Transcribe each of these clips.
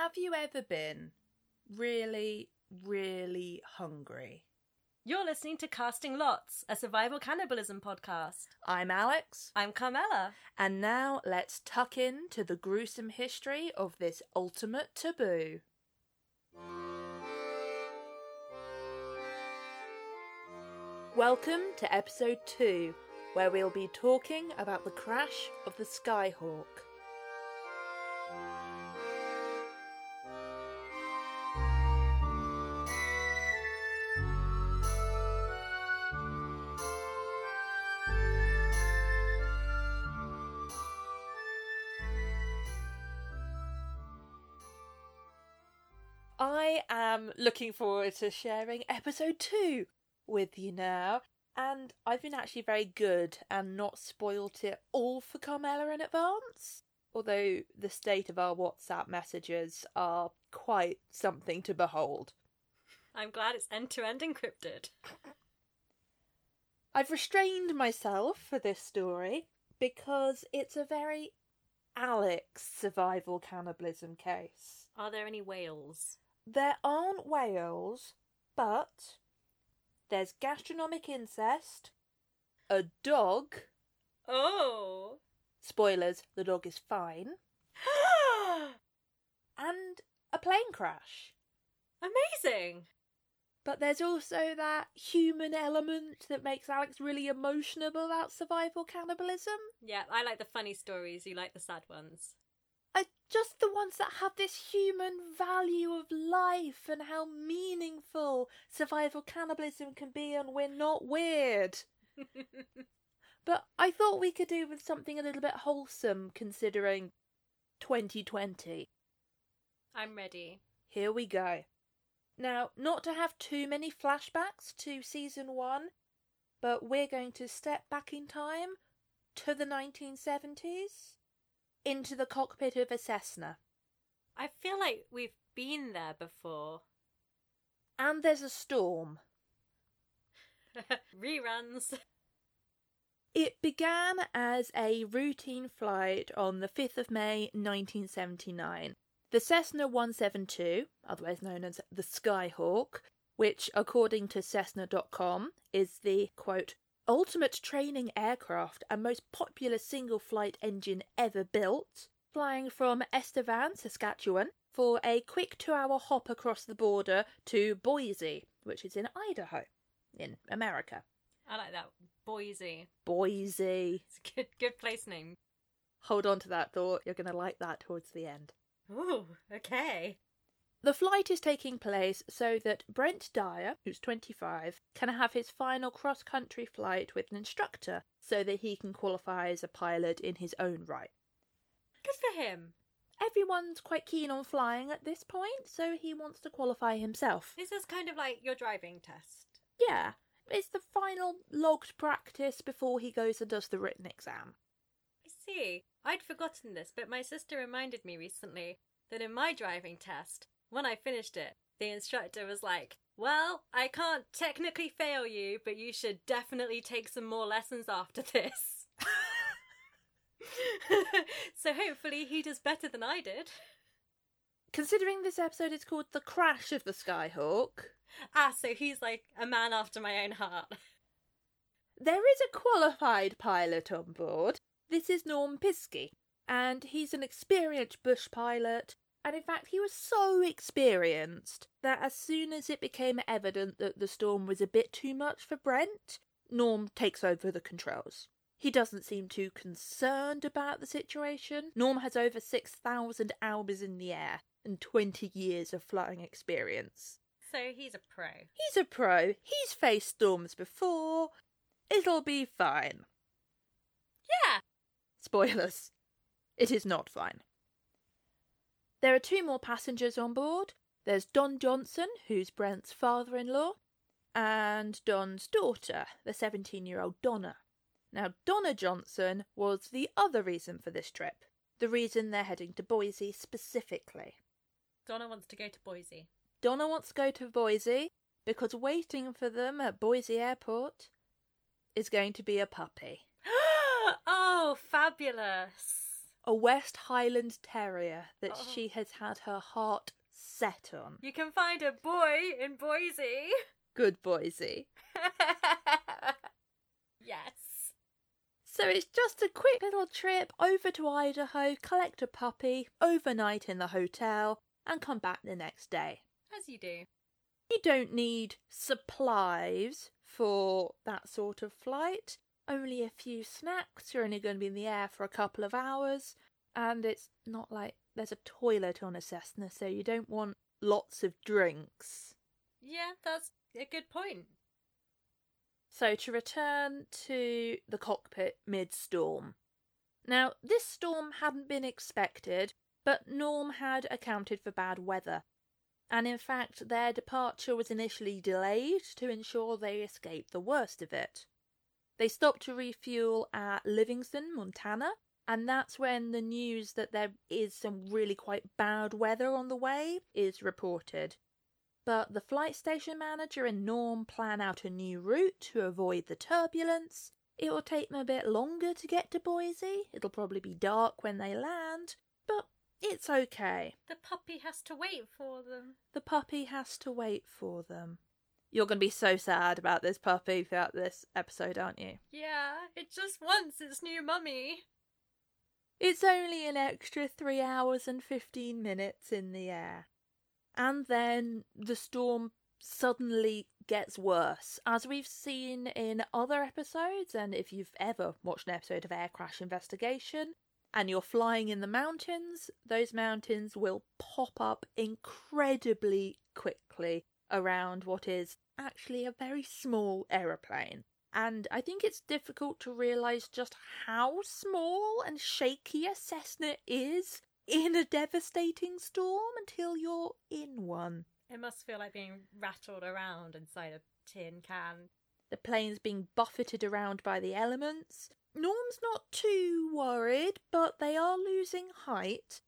Have you ever been really, really hungry? You're listening to Casting Lots, a survival cannibalism podcast. I'm Alex, I'm Carmela. and now let's tuck in to the gruesome history of this ultimate taboo. Welcome to episode 2, where we'll be talking about the crash of the Skyhawk. Am looking forward to sharing episode 2 with you now. And I've been actually very good and not spoilt it all for Carmela in advance. Although the state of our WhatsApp messages are quite something to behold. I'm glad it's end to end encrypted. I've restrained myself for this story because it's a very Alex survival cannibalism case. Are there any whales? There aren't whales, but there's gastronomic incest, a dog. Oh! Spoilers, the dog is fine. And a plane crash. Amazing! But there's also that human element that makes Alex really emotional about survival cannibalism. Yeah, I like the funny stories, you like the sad ones. I just the ones that have this human value of life and how meaningful survival cannibalism can be, and we're not weird. But I thought we could do with something a little bit wholesome considering 2020. I'm ready. Here we go. Now, not to have too many flashbacks to season one, but we're going to step back in time to the 1970s into the cockpit of a Cessna. I feel like we've been there before. And there's a storm. Reruns. It began as a routine flight on the 5th of May 1979. The Cessna 172, otherwise known as the Skyhawk, which, according to Cessna.com, is the quote, ultimate training aircraft and most popular single flight engine ever built, flying from Estevan, Saskatchewan, for a quick two hour hop across the border to Boise, which is in Idaho, in America. I like that. Boise. Boise. It's a good, good place name. Hold on to that thought, you're going to like that towards the end. Ooh, okay. The flight is taking place so that Brent Dyer, who's 25, can have his final cross country flight with an instructor so that he can qualify as a pilot in his own right. Good for him. Everyone's quite keen on flying at this point, so he wants to qualify himself. This is kind of like your driving test. Yeah, it's the final logged practice before he goes and does the written exam. I see. I'd forgotten this, but my sister reminded me recently that in my driving test, when I finished it, the instructor was like, Well, I can't technically fail you, but you should definitely take some more lessons after this. so hopefully he does better than I did. Considering this episode is called The Crash of the Skyhawk, Ah, so he's like a man after my own heart. There is a qualified pilot on board. This is Norm Piskey, and he's an experienced bush pilot. And in fact, he was so experienced that as soon as it became evident that the storm was a bit too much for Brent, Norm takes over the controls. He doesn't seem too concerned about the situation. Norm has over 6,000 hours in the air and 20 years of flying experience. So he's a pro. He's a pro. He's faced storms before. It'll be fine. Yeah. Spoilers. It is not fine. There are two more passengers on board. There's Don Johnson, who's Brent's father in law, and Don's daughter, the 17 year old Donna. Now, Donna Johnson was the other reason for this trip, the reason they're heading to Boise specifically. Donna wants to go to Boise. Donna wants to go to Boise because waiting for them at Boise Airport is going to be a puppy. oh, fabulous. A West Highland Terrier that Oh. she has had her heart set on. You can find a boy in Boise. Good Boise. yes. So it's just a quick little trip over to Idaho, collect a puppy, overnight in the hotel, and come back the next day. As you do. You don't need supplies for that sort of flight. Only a few snacks. You're only going to be in the air for a couple of hours. And it's not like there's a toilet on a Cessna, so you don't want lots of drinks. Yeah, that's a good point. So to return to the cockpit mid storm. Now, this storm hadn't been expected, but Norm had accounted for bad weather. And in fact, their departure was initially delayed to ensure they escaped the worst of it. They stop to refuel at Livingston, Montana, and that's when the news that there is some really quite bad weather on the way is reported. But the flight station manager and Norm plan out a new route to avoid the turbulence. It will take them a bit longer to get to Boise. It'll probably be dark when they land, but it's okay. The puppy has to wait for them. The puppy has to wait for them. You're going to be so sad about this puppy throughout this episode, aren't you? Yeah, it just wants its new mummy. It's only an extra 3 hours and 15 minutes in the air. And then the storm suddenly gets worse. As we've seen in other episodes, and if you've ever watched an episode of Air Crash Investigation and you're flying in the mountains, those mountains will pop up incredibly quickly around what is actually a very small aeroplane. And I think it's difficult to realise just how small and shaky a Cessna is in a devastating storm until you're in one. It must feel like being rattled around inside a tin can. The plane's being buffeted around by the elements. Norm's not too worried, but they are losing height.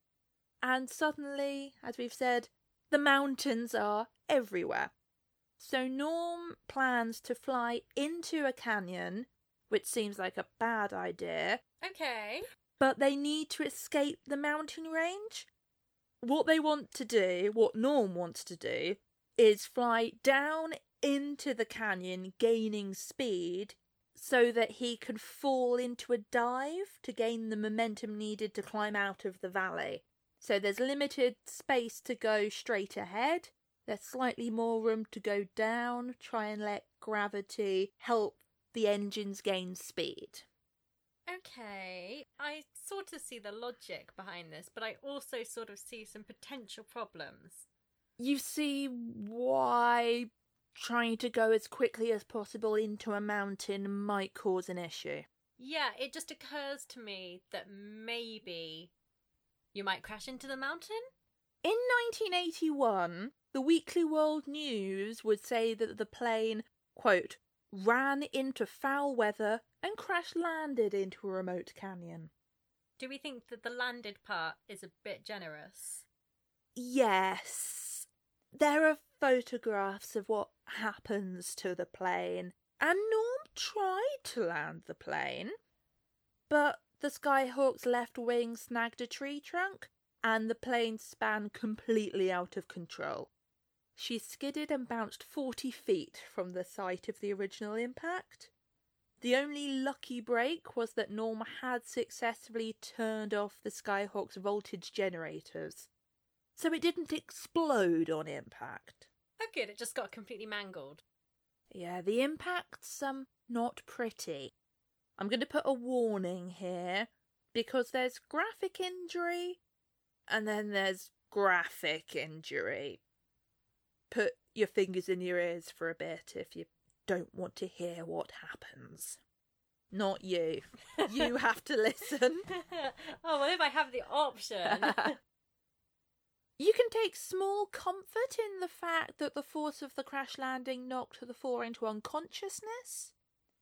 And suddenly, as we've said, the mountains are everywhere. So Norm plans to fly into a canyon, which seems like a bad idea, Okay. but they need to escape the mountain range. What they want to do, what Norm wants to do, is fly down into the canyon, gaining speed, so that he can fall into a dive to gain the momentum needed to climb out of the valley. So there's limited space to go straight ahead. There's slightly more room to go down, try and let gravity help the engines gain speed. Okay. I sort of see the logic behind this, but I also sort of see some potential problems. you see why trying to go as quickly as possible into a mountain might cause an issue. Yeah, it just occurs to me that maybe you might crash into the mountain? In 1981, the Weekly World News would say that the plane, quote, ran into foul weather and crash landed into a remote canyon. Do we think that the landed part is a bit generous? Yes, there are photographs of what happens to the plane, and Norm tried to land the plane, but the Skyhawk's left wing snagged a tree trunk, and the plane span completely out of control. She skidded and bounced 40 feet from the site of the original impact. The only lucky break was that Norma had successfully turned off the Skyhawk's voltage generators, so it didn't explode on impact. Oh, good, it just got completely mangled. Yeah, the impact's um not pretty. I'm going to put a warning here because there's graphic injury and then there's graphic injury. Put your fingers in your ears for a bit if you don't want to hear what happens. Not you. You have to listen. oh, well, if I have the option. You can take small comfort in the fact that the force of the crash landing knocked the four into unconsciousness.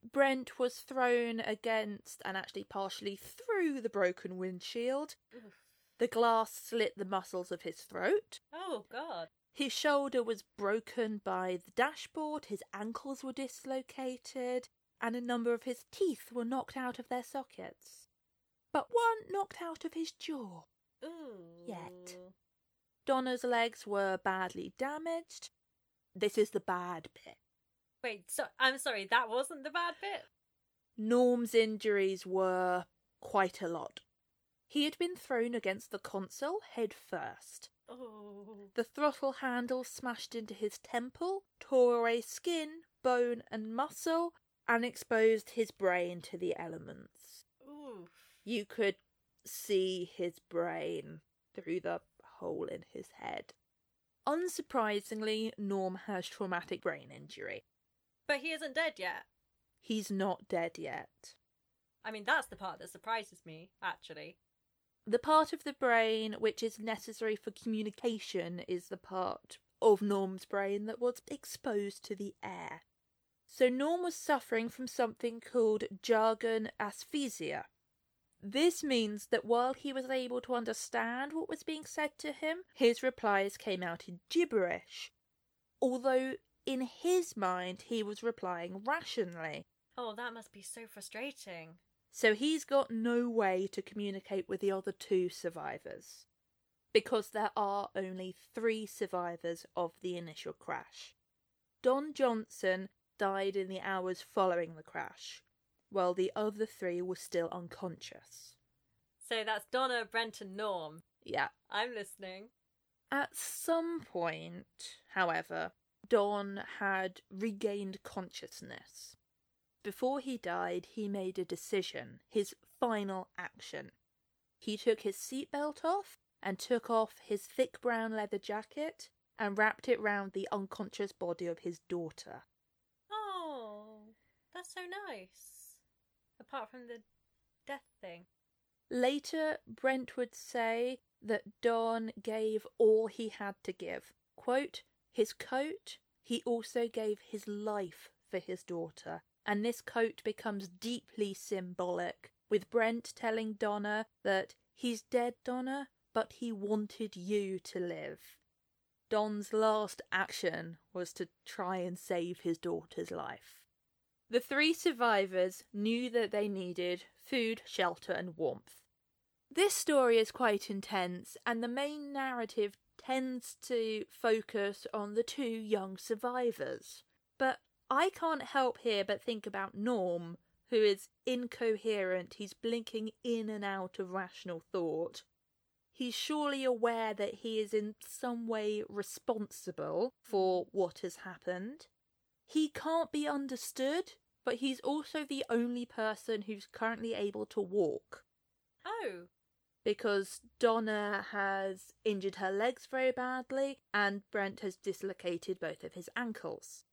Brent was thrown against and actually partially through the broken windshield. Oof. The glass slit the muscles of his throat. oh, God. His shoulder was broken by the dashboard, his ankles were dislocated, and a number of his teeth were knocked out of their sockets. but one knocked out of his jaw. Ooh. Yet. Donna's legs were badly damaged. This is the bad bit. Wait, so I'm sorry, that wasn't the bad bit? Norm's injuries were quite a lot. He had been thrown against the console head first. Oh. The throttle handle smashed into his temple, tore away skin, bone, and muscle, and exposed his brain to the elements. Oof. You could see his brain through the hole in his head. Unsurprisingly, Norm has traumatic brain injury. But he isn't dead yet. He's not dead yet. I mean, that's the part that surprises me, actually. The part of the brain which is necessary for communication is the part of Norm's brain that was exposed to the air. So Norm was suffering from something called jargon aphasia. This means that while he was able to understand what was being said to him, his replies came out in gibberish. Although in his mind he was replying rationally. Oh, that must be so frustrating. So he's got no way to communicate with the other two survivors. Because there are only three survivors of the initial crash. Don Johnson died in the hours following the crash, while the other three were still unconscious. So that's Donna, Brent, and Norm. Yeah. I'm listening. At some point, however, Don had regained consciousness. Before he died, he made a decision, his final action. He took his seatbelt off and took off his thick brown leather jacket and wrapped it round the unconscious body of his daughter. Oh, that's so nice. Apart from the death thing. Later, Brent would say that Don gave all he had to give. Quote, his coat, he also gave his life for his daughter, and this coat becomes deeply symbolic, with Brent telling Donna that he's dead, Donna, but he wanted you to live. Don's last action was to try and save his daughter's life. The three survivors knew that they needed food, shelter, and warmth. This story is quite intense, and the main narrative tends to focus on the two young survivors. But I can't help here but think about Norm, who is incoherent, he's blinking in and out of rational thought. He's surely aware that he is in some way responsible for mm. what has happened. He can't be understood, but he's also the only person who's currently able to walk Oh, because Donna has injured her legs very badly and Brent has dislocated both of his ankles.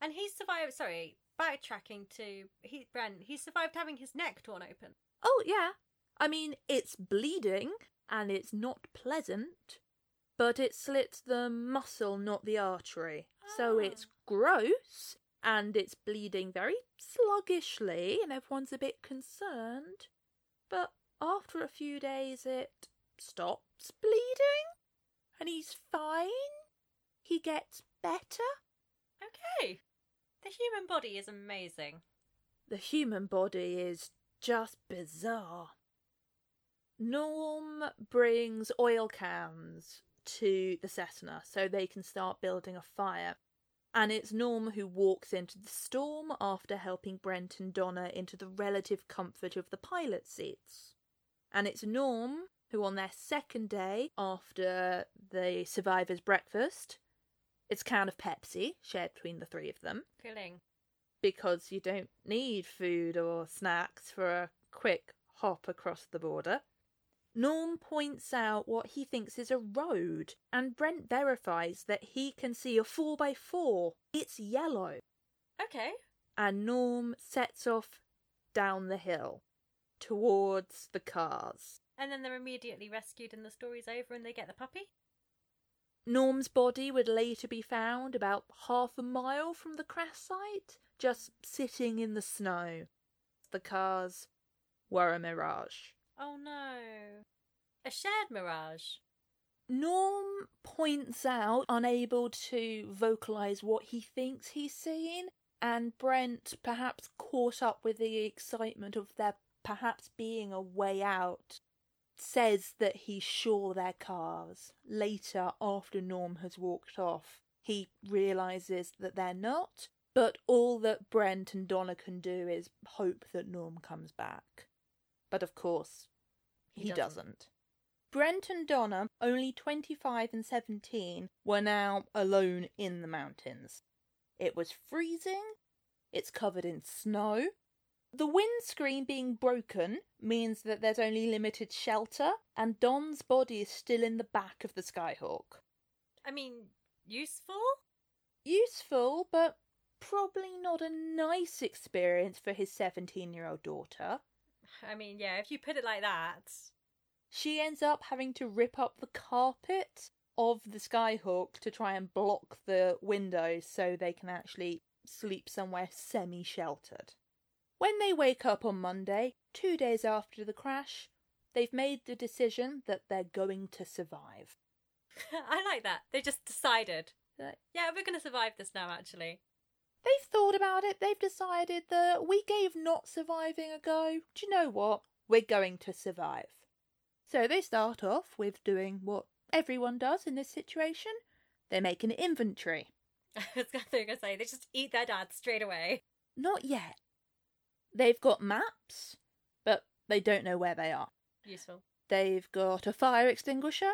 and he survived. Sorry, backtracking to he Brent. He survived having his neck torn open. Oh, yeah. I mean, it's bleeding and it's not pleasant, but it slits the muscle, not the artery. So Ah. it's gross and it's bleeding very sluggishly, and everyone's a bit concerned. But after a few days, it stops bleeding and he's fine. He gets better. Okay, the human body is amazing. The human body is just bizarre. Norm brings oil cans to the Cessna so they can start building a fire. And it's Norm who walks into the storm after helping Brent and Donna into the relative comfort of the pilot seats. And it's Norm who, on their second day after the survivors' breakfast, it's a can of Pepsi shared between the three of them Filling. because you don't need food or snacks for a quick hop across the border. Norm points out what he thinks is a road, and Brent verifies that he can see a 4x4. It's yellow. Okay. And Norm sets off down the hill towards the cars. And then they're immediately rescued and the story's over and they get the puppy? Norm's body would later be found about half a mile from the crash site, just sitting in the snow. The cars were a mirage. Oh no. A shared mirage. Norm points out, unable to vocalize what he thinks he's seeing, and Brent, perhaps caught up with the excitement of their perhaps being a way out, says that he's sure they're cars. Later, after Norm has walked off, he realizes that they're not, but all that Brent and Donna can do is hope that Norm comes back. But of course, he, He doesn't. doesn't. Brent and Donna, only 25 and 17, were now alone in the mountains. It was freezing, it's covered in snow. The windscreen being broken means that there's only limited shelter, and Don's body is still in the back of the Skyhawk. I mean, useful? Useful, but probably not a nice experience for his 17 year old daughter. I mean, yeah, if you put it like that. She ends up having to rip up the carpet of the Skyhawk to try and block the windows so they can actually sleep somewhere semi sheltered. When they wake up on Monday, two days after the crash, they've made the decision that they're going to survive. I like that. They just decided. Yeah, we're going to survive this now, actually. They've thought about it, they've decided that we gave not surviving a go. Do you know what? We're going to survive. So they start off with doing what everyone does in this situation they make an inventory. I was going to say, they just eat their dad straight away. Not yet. They've got maps, but they don't know where they are. Useful. They've got a fire extinguisher,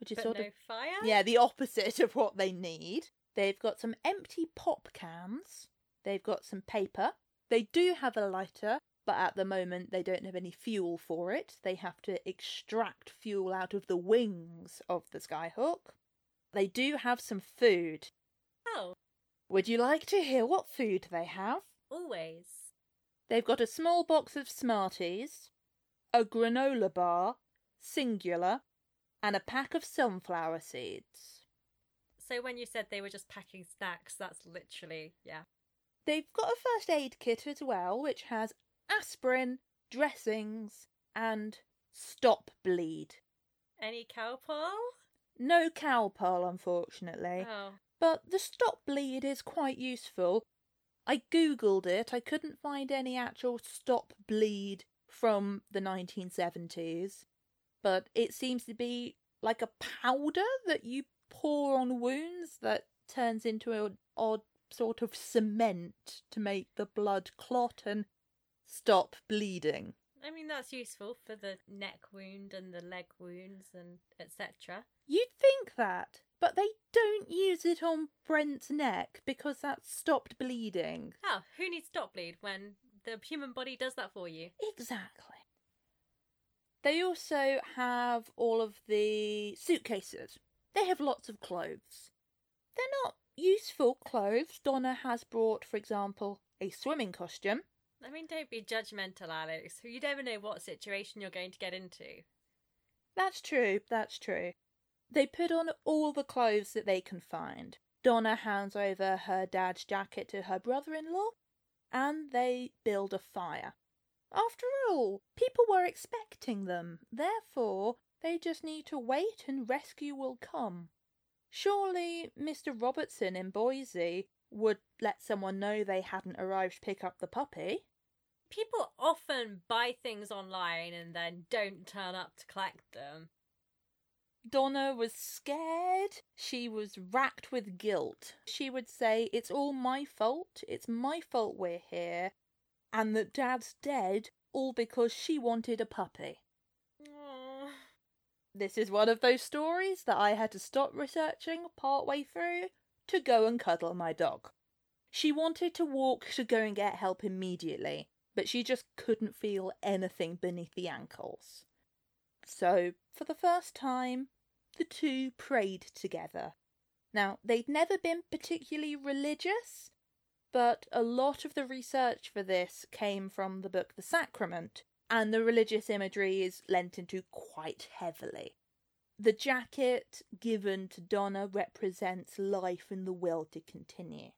which is But sort no of fire? yeah, the opposite of what they need. They've got some empty pop cans. They've got some paper. They do have a lighter, but at the moment they don't have any fuel for it. They have to extract fuel out of the wings of the Skyhawk. They do have some food. Oh, Would you like to hear what food they have? always. They've got a small box of Smarties, a granola bar, singular, and a pack of sunflower seeds. So when you said they were just packing snacks, that's literally, yeah. They've got a first aid kit as well, which has aspirin, dressings, and stop bleed. Any Calpol? No Calpol, unfortunately, Oh. but the stop bleed is quite useful. I googled it, I couldn't find any actual stop bleed from the 1970s, but it seems to be like a powder that you pour on wounds that turns into an odd sort of cement to make the blood clot and stop bleeding. I mean, that's useful for the neck wound and the leg wounds and etc. You'd think that, but they don't use it on Brent's neck because that's stopped bleeding. Oh, who needs stop bleed when the human body does that for you? Exactly. They also have all of the suitcases. They have lots of clothes. They're not useful clothes. Donna has brought, for example, a swimming costume. I mean, don't be judgmental, Alex. You never know what situation you're going to get into. That's true, that's true. They put on all the clothes that they can find. Donna hands over her dad's jacket to her brother in law, and they build a fire. After all, people were expecting them, therefore, they just need to wait and rescue will come. Surely Mr. Robertson in Boise would let someone know they hadn't arrived to pick up the puppy. People often buy things online and then don't turn up to collect them. Donna was scared. She was racked with guilt. She would say, It's all my fault. It's my fault we're here. And that Dad's dead, all because she wanted a puppy. Aww. This is one of those stories that I had to stop researching partway through to go and cuddle my dog. She wanted to walk to go and get help immediately, but she just couldn't feel anything beneath the ankles. So, for the first time, the two prayed together. Now, they'd never been particularly religious, but a lot of the research for this came from the book The Sacrament, and the religious imagery is lent into quite heavily. The jacket given to Donna represents life and the will to continue.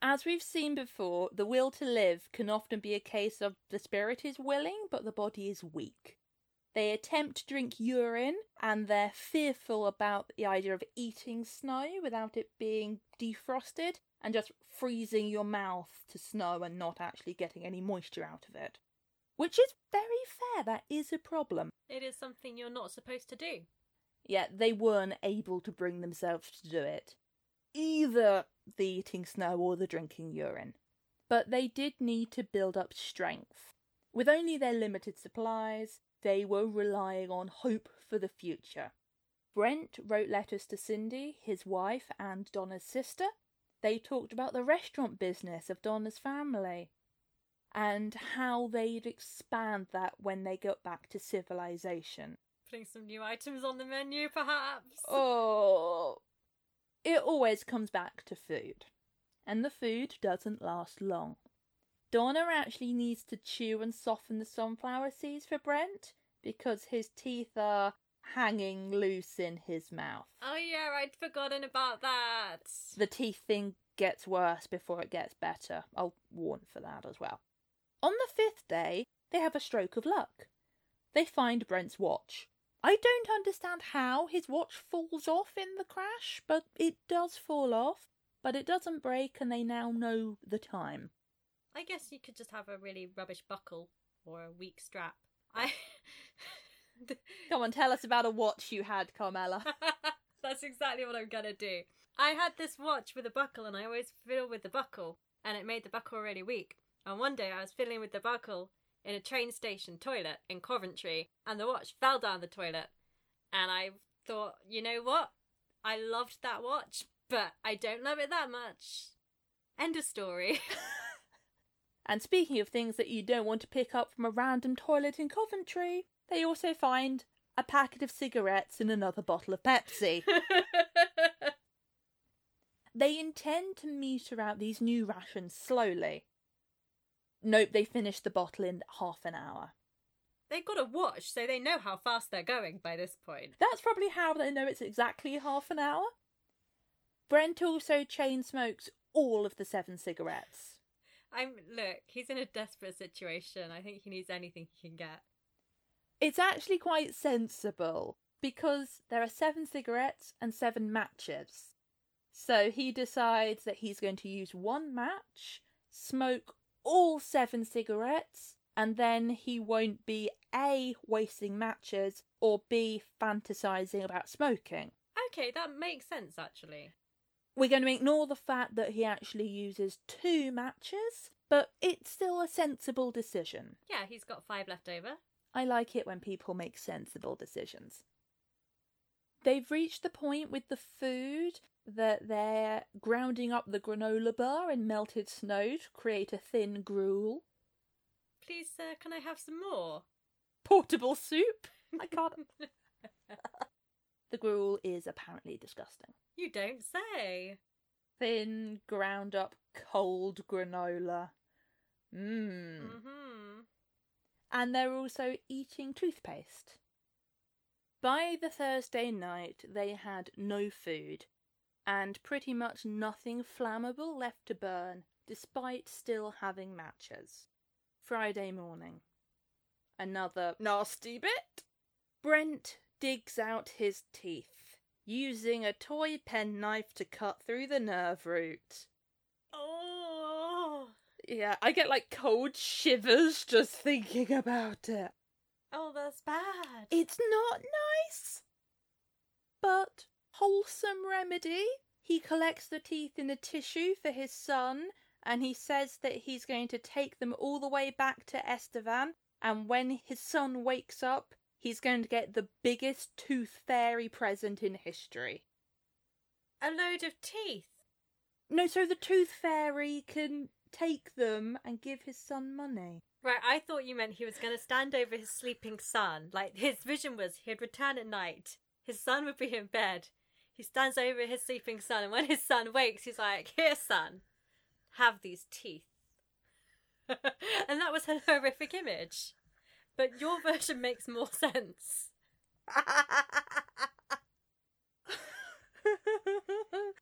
As we've seen before, the will to live can often be a case of the spirit is willing, but the body is weak. They attempt to drink urine and they're fearful about the idea of eating snow without it being defrosted and just freezing your mouth to snow and not actually getting any moisture out of it. Which is very fair, that is a problem. It is something you're not supposed to do. Yet they weren't able to bring themselves to do it. Either the eating snow or the drinking urine. But they did need to build up strength. With only their limited supplies, they were relying on hope for the future. Brent wrote letters to Cindy, his wife, and Donna's sister. They talked about the restaurant business of Donna's family and how they'd expand that when they got back to civilization. Putting some new items on the menu, perhaps. Oh, it always comes back to food, and the food doesn't last long. Donna actually needs to chew and soften the sunflower seeds for Brent because his teeth are hanging loose in his mouth. Oh yeah, I'd forgotten about that. The teeth thing gets worse before it gets better. I'll warn for that as well. On the fifth day, they have a stroke of luck. They find Brent's watch. I don't understand how his watch falls off in the crash, but it does fall off. But it doesn't break, and they now know the time. I guess you could just have a really rubbish buckle or a weak strap. I. Come on, tell us about a watch you had, Carmela. That's exactly what I'm gonna do. I had this watch with a buckle, and I always fiddle with the buckle, and it made the buckle really weak. And one day I was fiddling with the buckle in a train station toilet in Coventry, and the watch fell down the toilet. And I thought, you know what? I loved that watch, but I don't love it that much. End of story. and speaking of things that you don't want to pick up from a random toilet in Coventry, they also find a packet of cigarettes and another bottle of Pepsi. they intend to meter out these new rations slowly. Nope, they finish the bottle in half an hour. They've got a watch, so they know how fast they're going by this point. That's probably how they know it's exactly half an hour. Brent also chain smokes all of the seven cigarettes. I'm look, he's in a desperate situation. I think he needs anything he can get. It's actually quite sensible because there are seven cigarettes and seven matches. So he decides that he's going to use one match, smoke all seven cigarettes, and then he won't be A, wasting matches, or B, fantasizing about smoking. Okay, that makes sense actually. We're going to ignore the fact that he actually uses two matches, but it's still a sensible decision. Yeah, he's got five left over. I like it when people make sensible decisions. They've reached the point with the food that they're grounding up the granola bar in melted snow to create a thin gruel. Please, sir, can I have some more? Portable soup? I can't. the gruel is apparently disgusting. You don't say. Thin, ground up, cold granola. Mmm. Mm-hmm. And they're also eating toothpaste. By the Thursday night, they had no food and pretty much nothing flammable left to burn, despite still having matches. Friday morning. Another nasty bit. Brent digs out his teeth, using a toy penknife to cut through the nerve root. Oh! Yeah, I get like cold shivers just thinking about it. Oh, that's bad. It's not nice. But wholesome remedy. He collects the teeth in a tissue for his son, and he says that he's going to take them all the way back to Estevan. And when his son wakes up, he's going to get the biggest tooth fairy present in history. A load of teeth? No, so the tooth fairy can take them and give his son money. Right, I thought you meant he was going to stand over his sleeping son. Like, his vision was he'd return at night, his son would be in bed, he stands over his sleeping son, and when his son wakes, he's like, Here, son, have these teeth. and that was a horrific image. But your version makes more sense.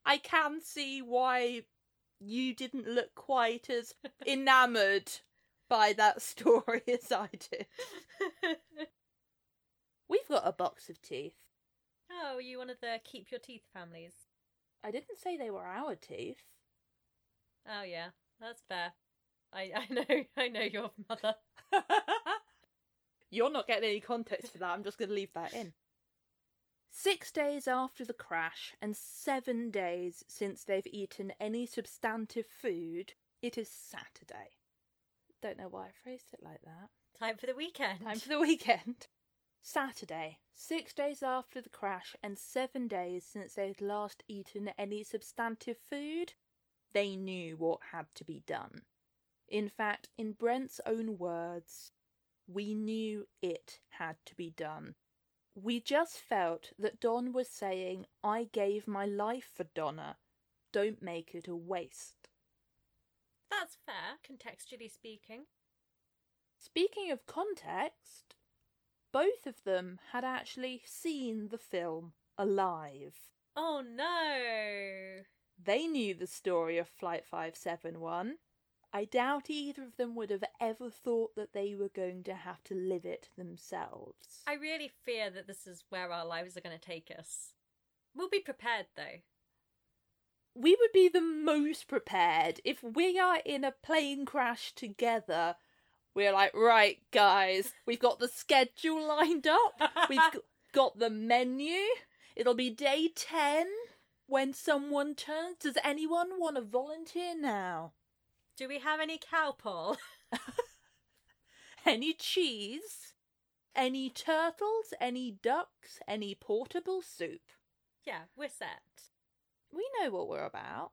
I can see why you didn't look quite as enamoured by that story as I did. We've got a box of teeth. Oh, are you one of the keep your teeth families? I didn't say they were our teeth. Oh, yeah, that's fair. I, I know, I know your mother. You're not getting any context for that. I'm just going to leave that in. Six days after the crash, and seven days since they've eaten any substantive food, it is Saturday. Don't know why I phrased it like that. Time for the weekend. Time for the weekend. Saturday, six days after the crash, and seven days since they'd last eaten any substantive food, they knew what had to be done. In fact, in Brent's own words, we knew it had to be done. We just felt that Don was saying, I gave my life for Donna. Don't make it a waste. That's fair, contextually speaking. Speaking of context, both of them had actually seen the film Alive. Oh no! They knew the story of Flight 571. I doubt either of them would have ever thought that they were going to have to live it themselves. I really fear that this is where our lives are going to take us. We'll be prepared though. We would be the most prepared if we are in a plane crash together. We're like, right, guys, we've got the schedule lined up, we've got the menu. It'll be day 10 when someone turns. Does anyone want to volunteer now? Do we have any Calpol? Any cheese? Any turtles? Any ducks? Any portable soup? yeah, we're set. We know what we're about.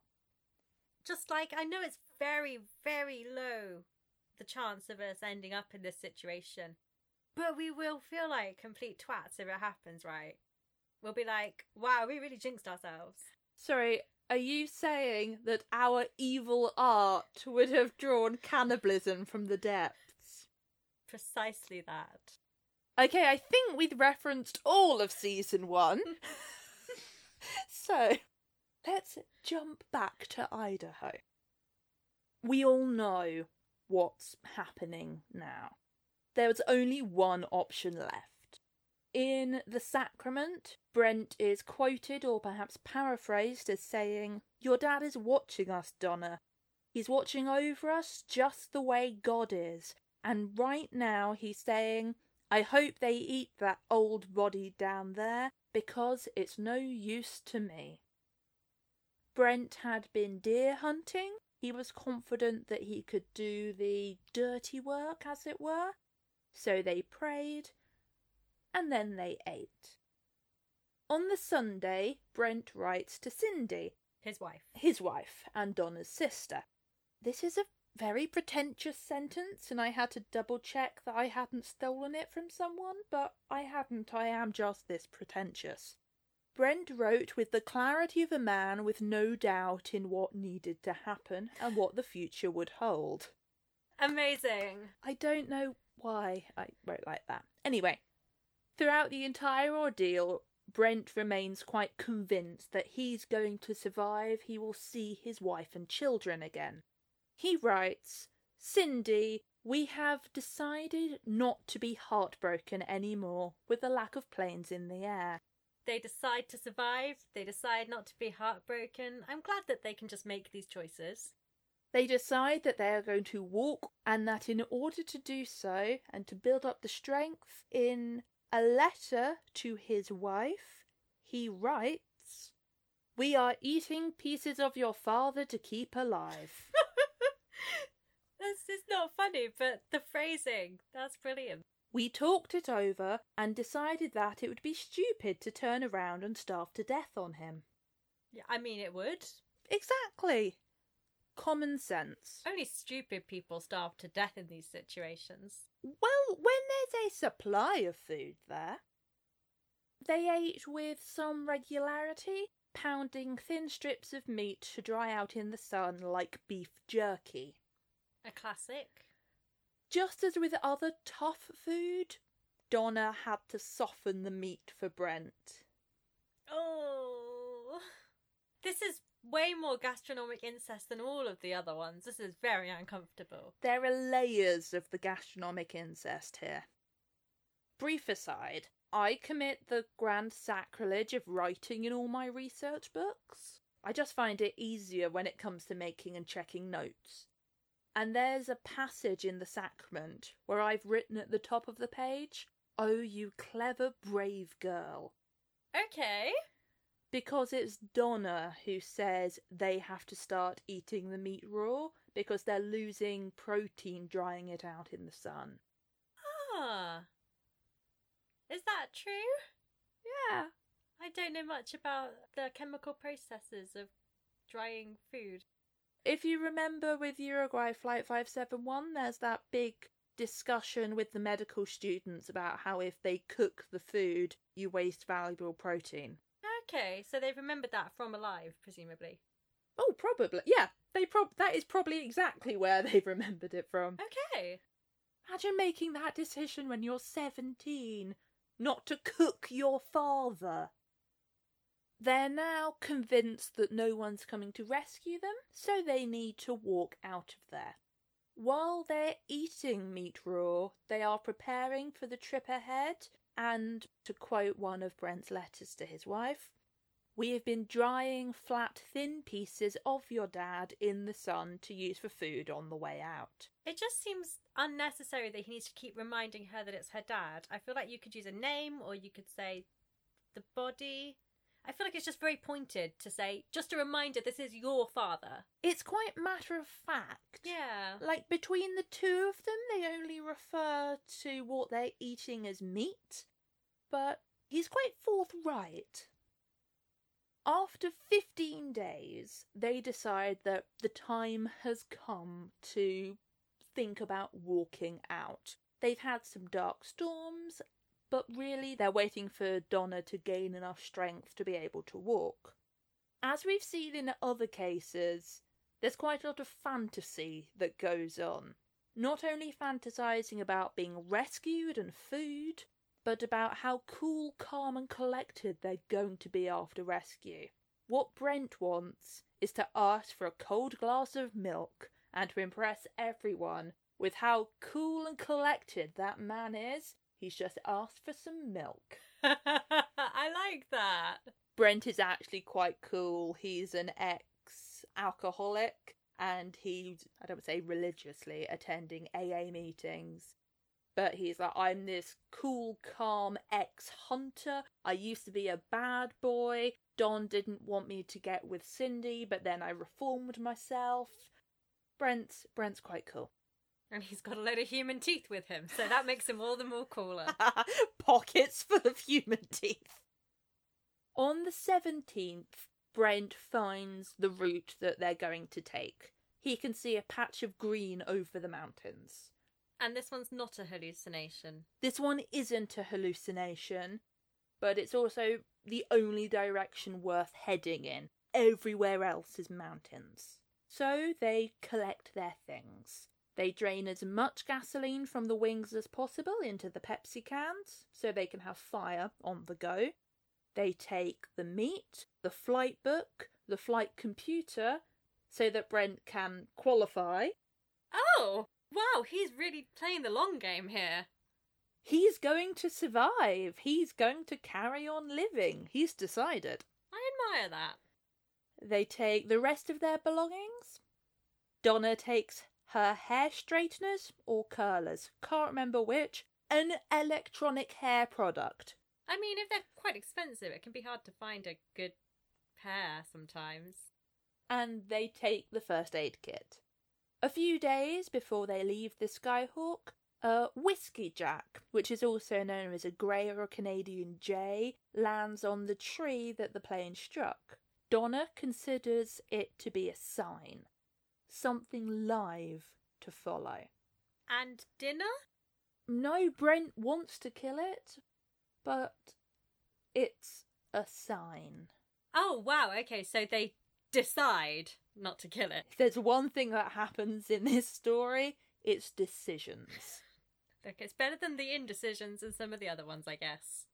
Just like I know it's very, very low the chance of us ending up in this situation, but we will feel like complete twats if it happens, right? We'll be like, wow, we really jinxed ourselves. Sorry, are you saying that our evil art would have drawn cannibalism from the depths? Precisely that. Okay, I think we've referenced all of season one. so, let's jump back to Idaho. We all know what's happening now. There's only one option left. In The Sacrament, Brent is quoted or perhaps paraphrased as saying, Your dad is watching us, Donna. He's watching over us just the way God is. And right now he's saying, I hope they eat that old body down there because it's no use to me. Brent had been deer hunting. He was confident that he could do the dirty work, as it were. So they prayed, and then they ate. On the Sunday, Brent writes to Cindy, His wife. his wife, and Donna's sister. This is a very pretentious sentence, and I had to double check that I hadn't stolen it from someone, but I hadn't. I am just this pretentious. Brent wrote with the clarity of a man with no doubt in what needed to happen and what the future would hold. Amazing. I don't know why I wrote like that. Anyway, throughout the entire ordeal, Brent remains quite convinced that he's going to survive. He will see his wife and children again. He writes, Cindy, we have decided not to be heartbroken anymore with the lack of planes in the air. They decide to survive. They decide not to be heartbroken. I'm glad that they can just make these choices. They decide that they are going to walk and that in order to do so and to build up the strength, in a letter to his wife, he writes, We are eating pieces of your father to keep alive. This is not funny, but the phrasing, that's brilliant. We talked it over and decided that it would be stupid to turn around and starve to death on him. Yeah, I mean, it would. Exactly. Common sense. Only stupid people starve to death in these situations. Well, when there's a supply of food there, they ate with some regularity, pounding thin strips of meat to dry out in the sun like beef jerky. A classic. Just as with other tough food, Donna had to soften the meat for Brent. Oh. This is way more gastronomic incest than all of the other ones. This is very uncomfortable. There are layers of the gastronomic incest here. Brief aside, I commit the grand sacrilege of writing in all my research books. I just find it easier when it comes to making and checking notes. And there's a passage in the sacrament where I've written at the top of the page, Oh, you clever, brave girl. Okay. Because it's Donna who says they have to start eating the meat raw because they're losing protein drying it out in the sun. Ah. Is that true? Yeah. I don't know much about the chemical processes of drying food. If you remember with Uruguay Flight 571, there's that big discussion with the medical students about how if they cook the food, you waste valuable protein. Okay, so they've remembered that from alive, presumably. Oh, probably. Yeah, they prob that is probably exactly where they've remembered it from. Okay. Imagine making that decision when you're 17, not to cook your father. They're now convinced that no one's coming to rescue them, so they need to walk out of there. While they're eating meat raw, they are preparing for the trip ahead, and to quote one of Brent's letters to his wife, we have been drying flat, thin pieces of your dad in the sun to use for food on the way out. It just seems unnecessary that he needs to keep reminding her that it's her dad. I feel like you could use a name or you could say the body. I feel like it's just very pointed to say, just a reminder, this is your father. It's quite matter of fact. Yeah. Like between the two of them, they only refer to what they're eating as meat, but he's quite forthright. After 15 days, they decide that the time has come to think about walking out. They've had some dark storms, but really they're waiting for Donna to gain enough strength to be able to walk. As we've seen in other cases, there's quite a lot of fantasy that goes on. Not only fantasizing about being rescued and food, but about how cool, calm, and collected they're going to be after rescue. What Brent wants is to ask for a cold glass of milk and to impress everyone with how cool and collected that man is. He's just asked for some milk. I like that. Brent is actually quite cool. He's an ex alcoholic and he's, I don't say religiously, attending AA meetings. But he's like, I'm this cool, calm ex hunter. I used to be a bad boy. Don didn't want me to get with Cindy, but then I reformed myself. Brent's Brent's quite cool. And he's got a load of human teeth with him, so that makes him all the more cooler. Pockets full of human teeth. On the 17th, Brent finds the route that they're going to take. He can see a patch of green over the mountains. And this one's not a hallucination. This one isn't a hallucination, but it's also the only direction worth heading in. Everywhere else is mountains. So they collect their things. They drain as much gasoline from the wings as possible into the Pepsi cans so they can have fire on the go. They take the meat, the flight book, the flight computer so that Brent can qualify. Oh, wow, he's really playing the long game here. He's going to survive. He's going to carry on living. He's decided. I admire that. They take the rest of their belongings. Donna takes her hair straighteners or curlers, can't remember which, an electronic hair product. I mean, if they're quite expensive, it can be hard to find a good pair sometimes. And they take the first aid kit. A few days before they leave the Skyhawk, a Whiskey Jack, which is also known as a grey or a Canadian jay, lands on the tree that the plane struck. Donna considers it to be a sign, something live to follow. And dinner? No, Brent wants to kill it, but it's a sign. Oh, wow, okay, so they decide not to kill it. If there's one thing that happens in this story, it's decisions. Look, it's better than the indecisions and some of the other ones, I guess.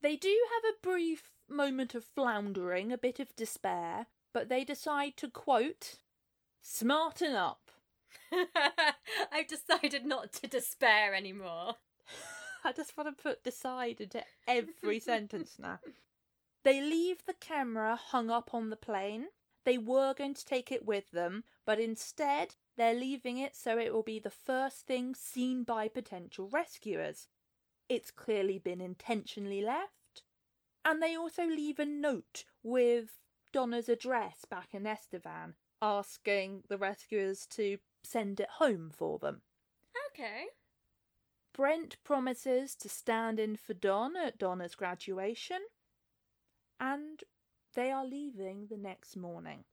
They do have a brief moment of floundering, a bit of despair, but they decide to quote, smarten up. I've decided not to despair anymore. I just want to put decide into every sentence now. They leave the camera hung up on the plane. They were going to take it with them, but instead they're leaving it so it will be the first thing seen by potential rescuers. It's clearly been intentionally left. And they also leave a note with Donna's address back in Estevan, asking the rescuers to send it home for them. Okay. Brent promises to stand in for Don at Donna's graduation, and they are leaving the next morning.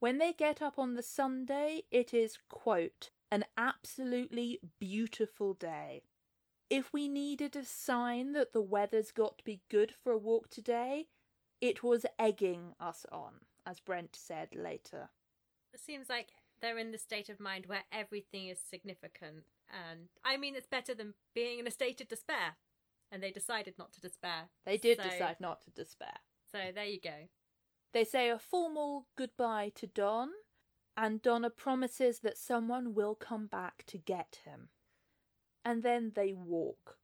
When they get up on the Sunday, it is, quote, an absolutely beautiful day. If we needed a sign that the weather's got to be good for a walk today, it was egging us on, as Brent said later. It seems like they're in the state of mind where everything is significant. And I mean, it's better than being in a state of despair. And they decided not to despair. They did So- decide not to despair. So there you go. They say a formal goodbye to Don, and Donna promises that someone will come back to get him. And then they walk.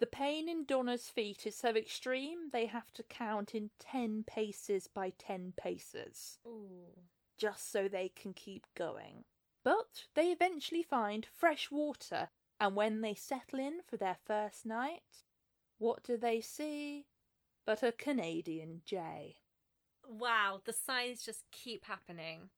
The pain in Donna's feet is so extreme they have to count in 10 paces by 10 paces, Ooh. just so they can keep going. But they eventually find fresh water, and when they settle in for their first night, what do they see but a Canadian jay? Wow, the signs just keep happening.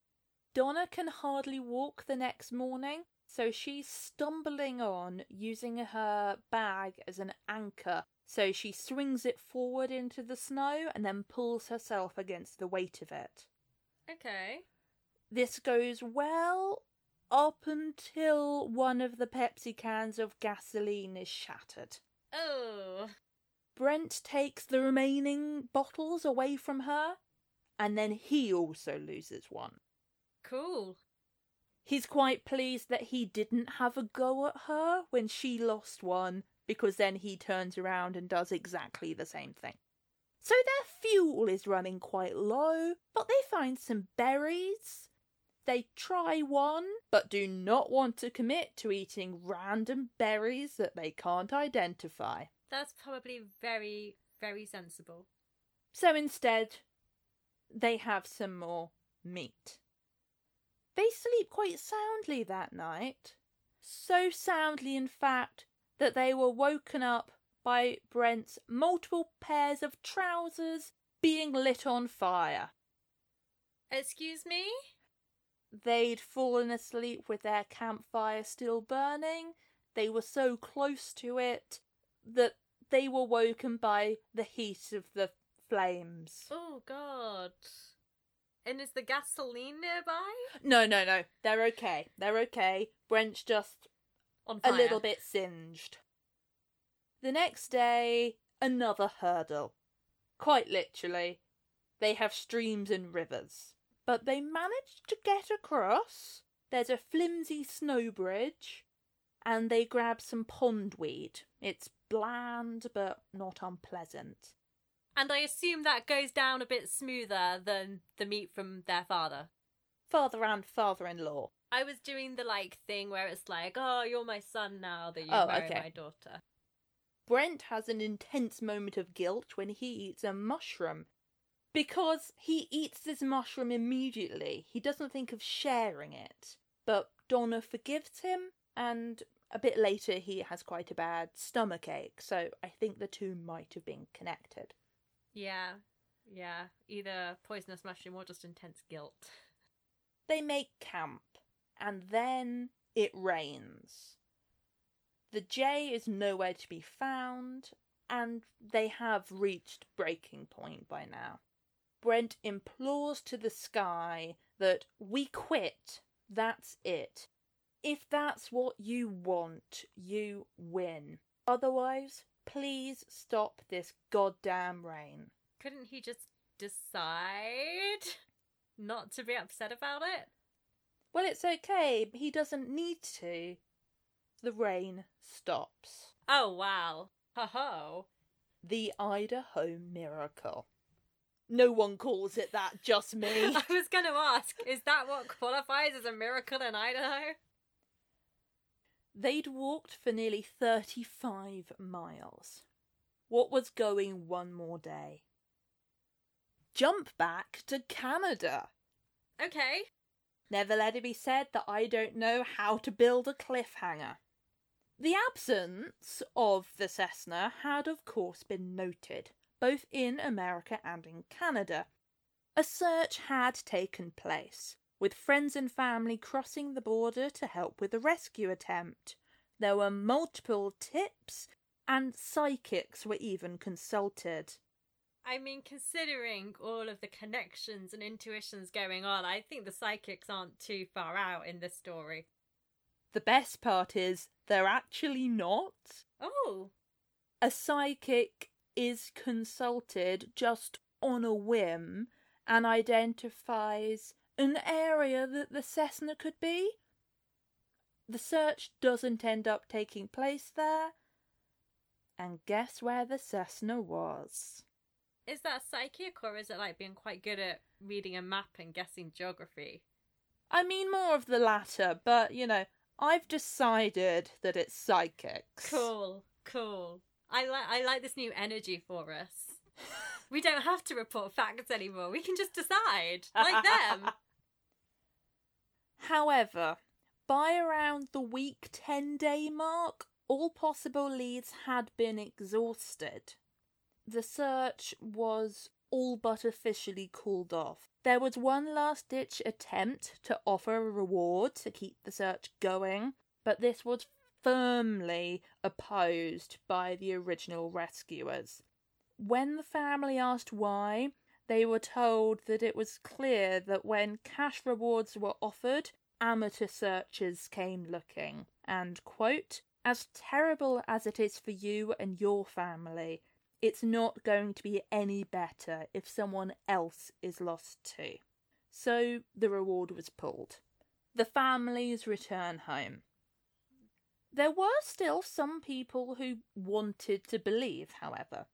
Donna can hardly walk the next morning, so she's stumbling on using her bag as an anchor. So she swings it forward into the snow and then pulls herself against the weight of it. Okay. This goes well up until one of the Pepsi cans of gasoline is shattered. Oh. Brent takes the remaining bottles away from her, and then he also loses one. Cool. He's quite pleased that he didn't have a go at her when she lost one, because then he turns around and does exactly the same thing. So their fuel is running quite low, but they find some berries. They try one, but do not want to commit to eating random berries that they can't identify. That's probably very, very sensible. So instead, they have some more meat. They sleep quite soundly that night. So soundly, in fact, that they were woken up by Brent's multiple pairs of trousers being lit on fire. Excuse me? They'd fallen asleep with their campfire still burning. They were so close to it that they were woken by the heat of the flames. Oh, God. And is the gasoline nearby? No, no, no. They're okay. They're okay. Brent's just On a little bit singed. The next day, another hurdle. Quite literally, they have streams and rivers. But they manage to get across. There's a flimsy snow bridge, and they grab some pondweed. It's bland, but not unpleasant. And I assume that goes down a bit smoother than the meat from their father. Father and father in law. I was doing the like thing where it's like, oh, you're my son now that you Oh, married okay. my daughter. Brent has an intense moment of guilt when he eats a mushroom. Because he eats this mushroom immediately. He doesn't think of sharing it. But Donna forgives him, and a bit later he has quite a bad stomach ache, so I think the two might have been connected. Yeah, yeah. Either poisonous mushroom or just intense guilt. They make camp, and then it rains. The Jay is nowhere to be found, and they have reached breaking point by now. Brent implores to the sky that we quit, that's it. If that's what you want, you win. Otherwise, please stop this goddamn rain. Couldn't he just decide not to be upset about it? Well, it's okay. He doesn't need to. The rain stops. Oh, wow. Ho ho. The Idaho miracle. No one calls it that, just me. I was going to ask, is that what qualifies as a miracle in Idaho? They'd walked for nearly 35 miles. What was going one more day? jump back to Canada. Okay. Never let it be said that I don't know how to build a cliffhanger. The absence of the Cessna had, of course, been noted, both in America and in Canada. A search had taken place, with friends and family crossing the border to help with the rescue attempt. There were multiple tips, and psychics were even consulted. I mean, considering all of the connections and intuitions going on, I think the psychics aren't too far out in this story. The best part is they're actually not. Oh. A psychic is consulted just on a whim and identifies an area that the Cessna could be. The search doesn't end up taking place there. And guess where the Cessna was? Is that psychic or is it like being quite good at reading a map and guessing geography? I mean, more of the latter, but you know, I've decided that it's psychics. Cool, cool. I like I like this new energy for us. we don't have to report facts anymore. We can just decide, like them. However, by around the week 10 day mark, all possible leads had been exhausted. The search was all but officially called off. There was one last ditch attempt to offer a reward to keep the search going, but this was firmly opposed by the original rescuers. When the family asked why, they were told that it was clear that when cash rewards were offered, amateur searchers came looking, and, quote, as terrible as it is for you and your family, it's not going to be any better if someone else is lost too. So the reward was pulled. The families return home. There were still some people who wanted to believe, however.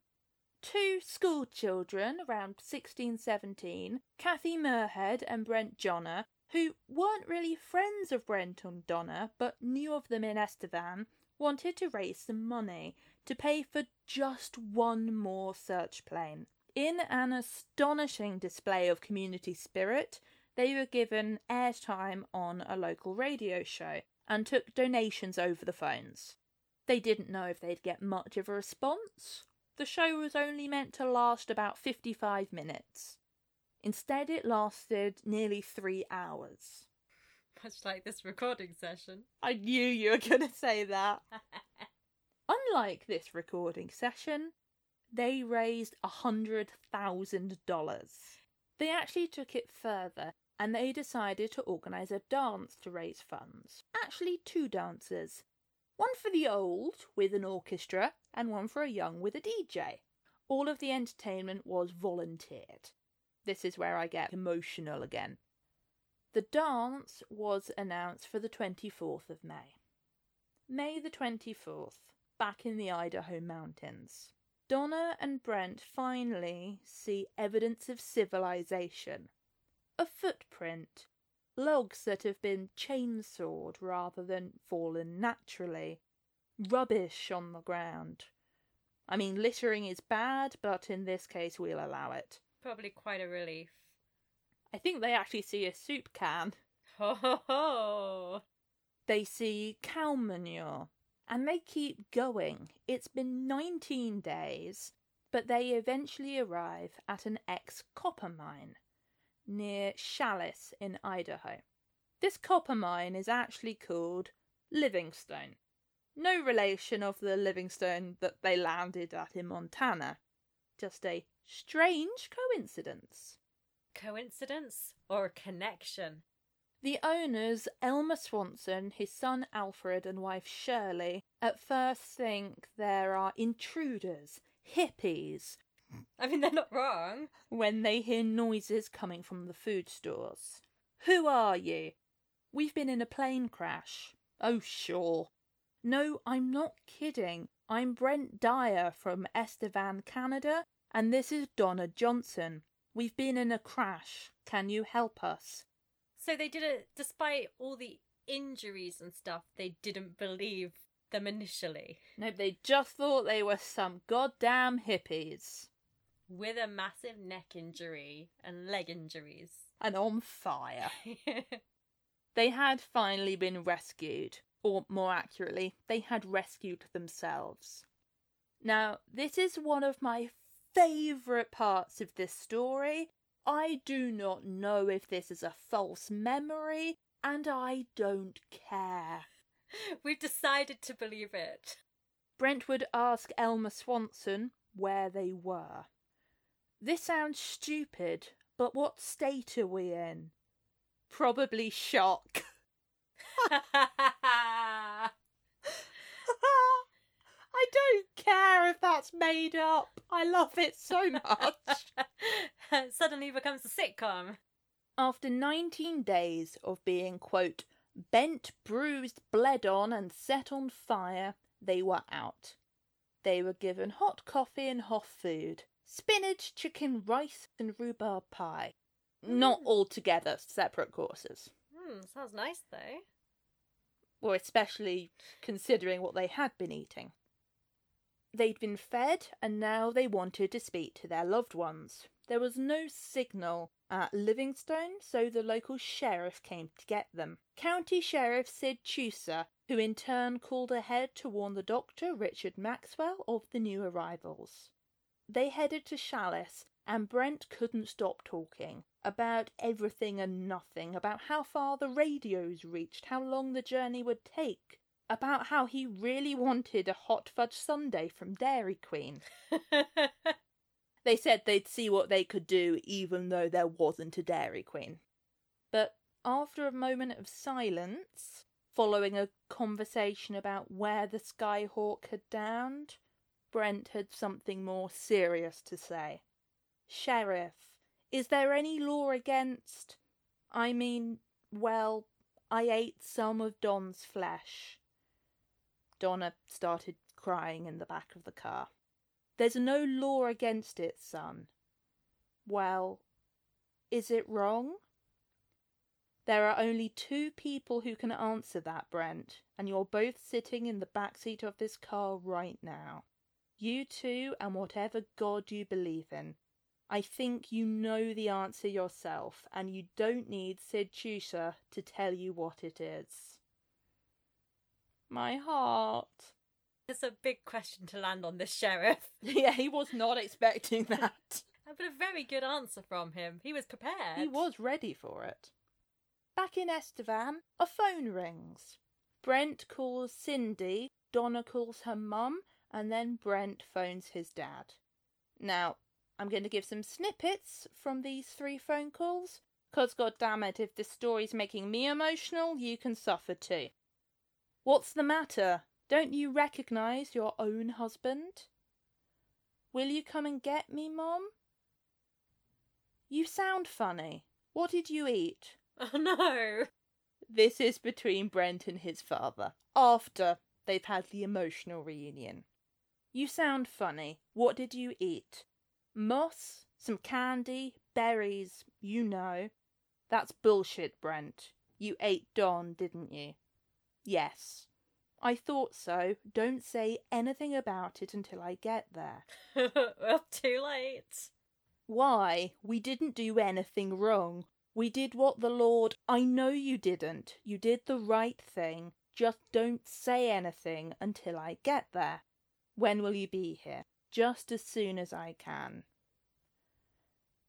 Two school children around 1617, Kathy Murhead and Brent Jonner, who weren't really friends of Brent and Donna but knew of them in Estevan, wanted to raise some money to pay for just one more search plane. In an astonishing display of community spirit, they were given airtime on a local radio show and took donations over the phones. They didn't know if they'd get much of a response. The show was only meant to last about 55 minutes. Instead, it lasted nearly three hours. Much like this recording session. I knew you were going to say that. Unlike this recording session, they raised a $100,000. They actually took it further and they decided to organise a dance to raise funds. Actually, two dances. One for the old with an orchestra and one for a young with a DJ. All of the entertainment was volunteered. This is where I get emotional again. The dance was announced for the 24th of May. May the 24th, back in the Idaho mountains. Donna and Brent finally see evidence of civilization. A footprint, logs that have been chainsawed rather than fallen naturally, rubbish on the ground. I mean, littering is bad, but in this case we'll allow it. Probably quite a relief. I think they actually see a soup can. Ho ho ho! They see cow manure, and they keep going. It's been 19 days, but they eventually arrive at an ex copper mine near Challis in Idaho. This copper mine is actually called Livingston. No relation of the Livingston that they landed at in Montana. Just a strange coincidence. Coincidence or connection? The owners, Elmer Swanson, his son Alfred, and wife Shirley, at first think there are intruders, hippies, I mean, they're not wrong. when they hear noises coming from the food stores. Who are you? We've been in a plane crash. Oh, sure. No, I'm not kidding. I'm Brent Dyer from Estevan, Canada, and this is Donna Johnson. We've been in a crash. Can you help us? So they did it despite all the injuries and stuff, they didn't believe them initially. No, they just thought they were some goddamn hippies. With a massive neck injury and leg injuries. And on fire. they had finally been rescued, or more accurately, they had rescued themselves. Now, this is one of my favourite parts of this story. I do not know if this is a false memory, and I don't care. We've decided to believe it. Brent would ask Elmer Swanson where they were. This sounds stupid, but what state are we in? Probably shock. I don't care if that's made up. I love it so much. Suddenly becomes a sitcom. After 19 days of being, quote, bent, bruised, bled on, and set on fire, they were out. They were given hot coffee and hot food spinach, chicken, rice, and rhubarb pie. Not Mm. altogether separate courses. Hmm, sounds nice though. or especially considering what they had been eating. They'd been fed, and now they wanted to speak to their loved ones. There was no signal at Livingston, so the local sheriff came to get them. County Sheriff Sid Chusa, who in turn called ahead to warn the doctor, Richard Maxwell, of the new arrivals. They headed to Challis, and Brent couldn't stop talking about everything and nothing, about how far the radios reached, how long the journey would take, about how he really wanted a hot fudge sundae from Dairy Queen. They said they'd see what they could do, even though there wasn't a Dairy Queen. But after a moment of silence, following a conversation about where the Skyhawk had downed, Brent had something more serious to say. Sheriff, is there any law against. I mean, well, I ate some of Don's flesh. Donna started crying in the back of the car. There's no law against it, son. Well, is it wrong? There are only two people who can answer that, Brent, and you're both sitting in the back seat of this car right now. You two and whatever God you believe in. I think you know the answer yourself, and you don't need Sid Chusa to tell you what it is. My heart. it's a big question to land on this sheriff. Yeah, he was not expecting that. But a very good answer from him. He was prepared. He was ready for it. Back in Estevan, a phone rings. Brent calls Cindy, Donna calls her mum, and then Brent phones his dad. Now, I'm going to give some snippets from these three phone calls, because goddammit, if this story's making me emotional, you can suffer too. What's the matter? Don't you recognise your own husband? Will you come and get me, Mom? You sound funny. What did you eat? Oh no! This is between Brent and his father, after they've had the emotional reunion. You sound funny. What did you eat? Moss, some candy, berries, you know. That's bullshit, Brent. You ate Don, didn't you? Yes. I thought so. Don't say anything about it until I get there. well, too late. Why? We didn't do anything wrong. We did what the Lord. I know you didn't. You did the right thing. Just don't say anything until I get there. When will you be here? Just as soon as I can.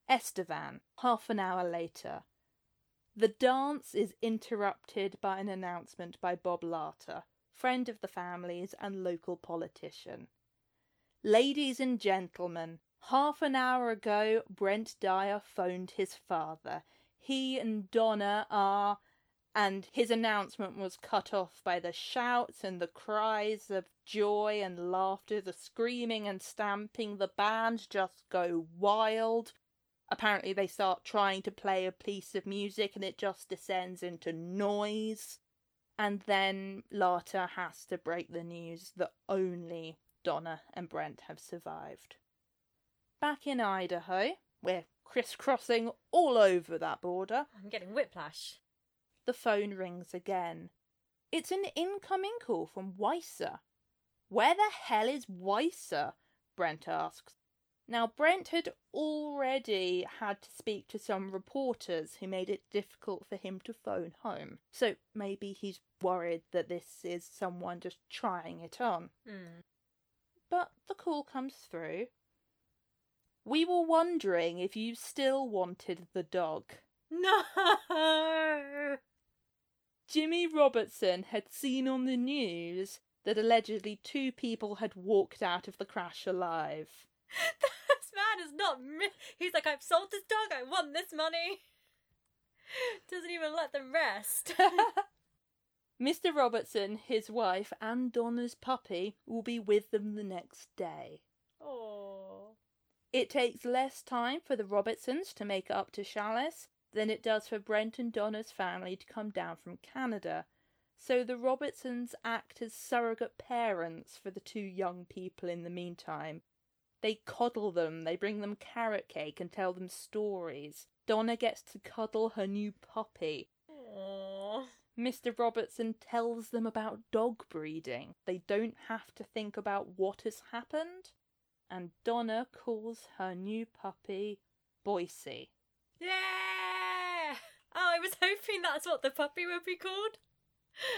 Estevan, half an hour later. The dance is interrupted by an announcement by Bob Larter, friend of the family's and local politician. Ladies and gentlemen, half an hour ago Brent Dyer phoned his father. He and Donna are. And his announcement was cut off by the shouts and the cries of joy and laughter, the screaming and stamping. The band just go wild. Apparently, they start trying to play a piece of music and it just descends into noise. And then Larter has to break the news that only Donna and Brent have survived. Back in Idaho, we're crisscrossing all over that border, I'm getting whiplash. The phone rings again. It's an incoming call from Weiser. Where the hell is Weiser? Brent asks. Now, Brent had already had to speak to some reporters who made it difficult for him to phone home. So maybe he's worried that this is someone just trying it on. Hmm. But the call comes through. We were wondering if you still wanted the dog. No! Jimmy Robertson had seen on the news that allegedly two people had walked out of the crash alive. this man is not. Mi- He's like, I've sold this dog. I want this money. Doesn't even let them rest. Mr. Robertson, his wife, and Donna's puppy will be with them the next day. Oh. It takes less time for the Robertsons to make up to Challis than it does for Brent and Donna's family to come down from Canada. So the Robertsons act as surrogate parents for the two young people in the meantime. They coddle them, they bring them carrot cake and tell them stories. Donna gets to cuddle her new puppy. Oh. Mr. Robertson tells them about dog breeding. They don't have to think about what has happened. And Donna calls her new puppy Boise. Yeah! I was hoping that's what the puppy would be called.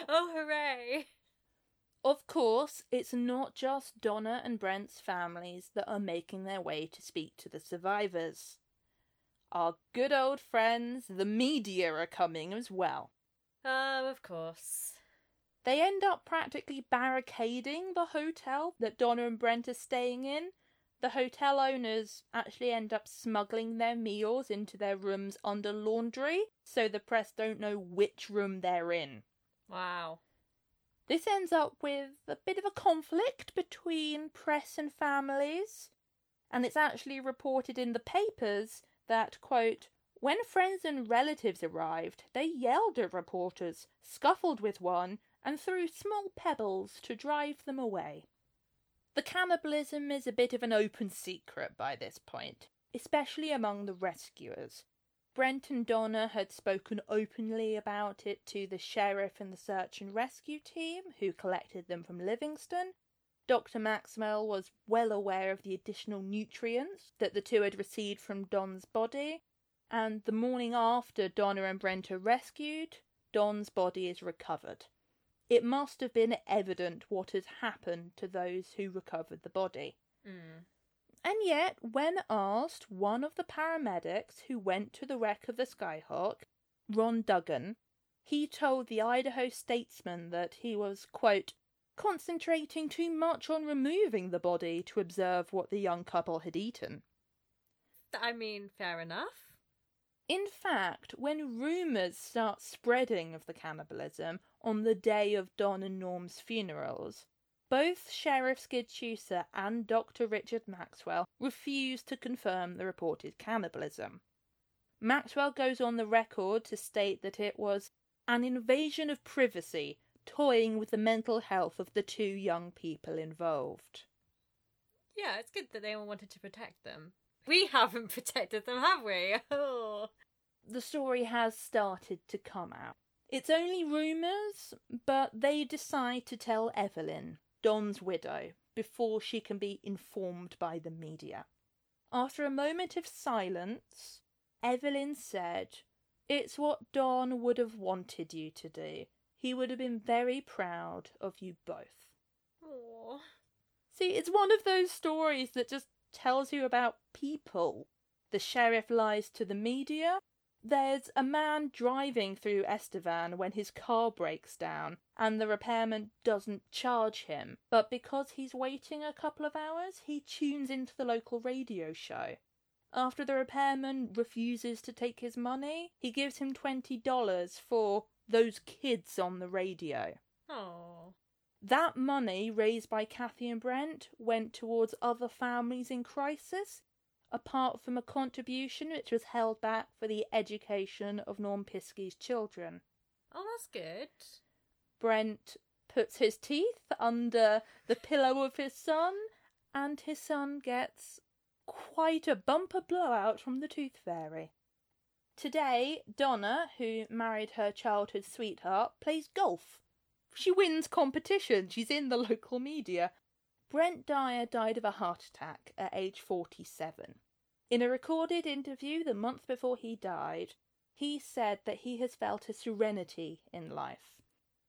Oh, hooray! Of course, it's not just Donna and Brent's families that are making their way to speak to the survivors. Our good old friends, the media, are coming as well. Oh, of course. They end up practically barricading the hotel that Donna and Brent are staying in. The hotel owners actually end up smuggling their meals into their rooms under laundry, so the press don't know which room they're in. Wow. This ends up with a bit of a conflict between press and families, and it's actually reported in the papers that, quote, when friends and relatives arrived, they yelled at reporters, scuffled with one, and threw small pebbles to drive them away. The cannibalism is a bit of an open secret by this point, especially among the rescuers. Brent and Donna had spoken openly about it to the sheriff and the search and rescue team who collected them from Livingston. Dr. Maxwell was well aware of the additional nutrients that the two had received from Don's body, and the morning after Donna and Brent are rescued, Don's body is recovered. It must have been evident what had happened to those who recovered the body. Mm. And yet, when asked, one of the paramedics who went to the wreck of the Skyhawk, Ron Duggan, he told the Idaho Statesman that he was, quote, concentrating too much on removing the body to observe what the young couple had eaten. I mean, fair enough. In fact, when rumours start spreading of the cannibalism on the day of Don and Norm's funerals, both Sheriff Skid Schuster and Dr. Richard Maxwell refuse to confirm the reported cannibalism. Maxwell goes on the record to state that it was an invasion of privacy, toying with the mental health of the two young people involved. Yeah, it's good that they all wanted to protect them. We haven't protected them, have we? Oh. The story has started to come out. It's only rumours, but they decide to tell Evelyn, Don's widow, before she can be informed by the media. After a moment of silence, Evelyn said, It's what Don would have wanted you to do. He would have been very proud of you both. Aw. See, it's one of those stories that just tells you about people. The sheriff lies to the media. There's a man driving through Estevan when his car breaks down, and the repairman doesn't charge him. But because he's waiting a couple of hours, he tunes into the local radio show. After the repairman refuses to take his money, he gives him $20 for those kids on the radio. Aw. That money raised by Kathy and Brent went towards other families in crisis, apart from a contribution which was held back for the education of Norm Piskey's children. Oh, that's good. Brent puts his teeth under the pillow of his son, and his son gets quite a bumper blowout from the tooth fairy. Today, Donna, who married her childhood sweetheart, plays golf. She wins competition. She's in the local media. Brent Dyer died of a heart attack at age 47. In a recorded interview the month before he died, he said that he has felt a serenity in life.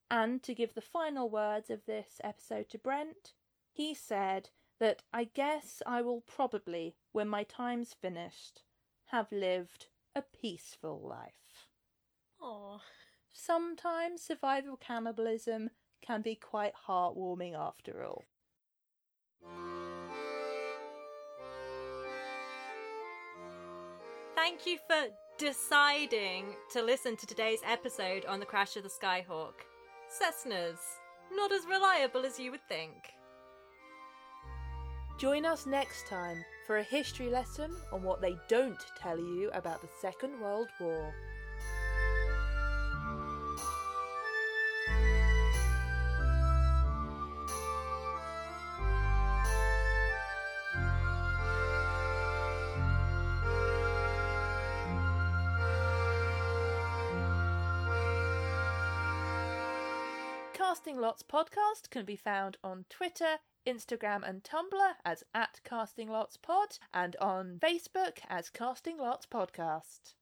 And to give the final words of this episode to Brent, he said that I guess I will probably, when my time's finished, have lived a peaceful life. Aww. Sometimes survival cannibalism can be quite heartwarming after all. Thank you for deciding to listen to today's episode on the crash of the Skyhawk. Cessnas, not as reliable as you would think. Join us next time for a history lesson on what they don't tell you about the Second World War. Casting Lots podcast can be found on Twitter, Instagram, and Tumblr as at Casting Lots Pod, and on Facebook as Casting Lots Podcast.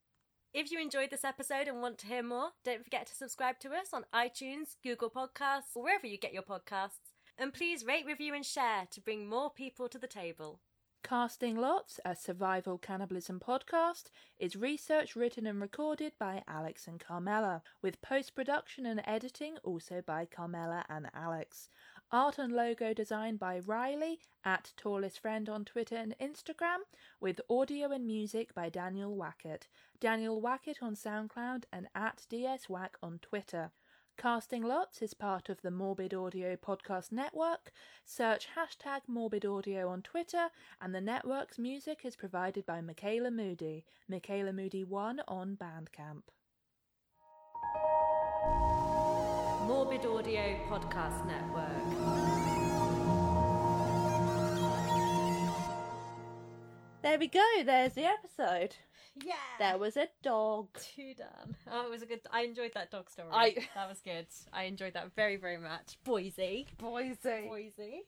If you enjoyed this episode and want to hear more, don't forget to subscribe to us on iTunes, Google Podcasts, or wherever you get your podcasts. And please rate, review, and share to bring more people to the table. Casting Lots, a survival cannibalism podcast, is research written and recorded by Alex and Carmela, with post production and editing also by Carmela and Alex. Art and logo design by Riley at Tallest Friend on Twitter and Instagram, with audio and music by Daniel Wackett. Daniel Wackett on SoundCloud and at DSWack on Twitter. Casting Lots is part of the Morbid Audio Podcast Network. Search hashtag Morbid Audio on Twitter, and the network's music is provided by Michaela Moody, Michaela Moody1 on Bandcamp. Morbid Audio Podcast Network. There we go, there's the episode. Yeah. There was a dog. Too done. Oh, it was a good. I enjoyed that dog story. I- That was good. I enjoyed that very, very much. Boise. Boise. Boise.